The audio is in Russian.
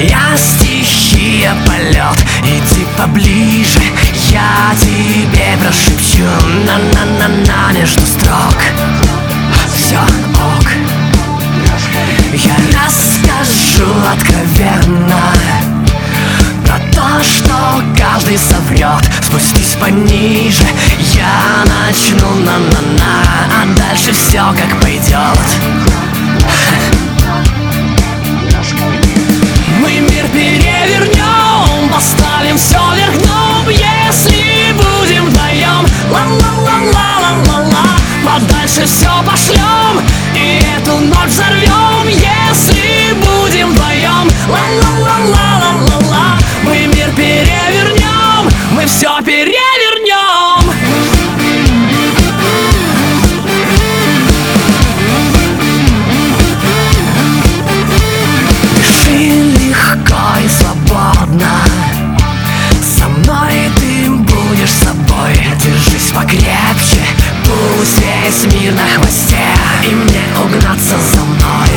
Моя стихия полет, иди поближе Я тебе прошепчу на-на-на-на между строк. Все ок. Я расскажу откровенно Про то, что каждый соврет Спустись пониже, я начну на-на-на А дальше все как пойдет Подальше все пошлем И эту ночь взорвем Если будем вдвоем Пусть весь мир на хвосте И мне угнаться за мной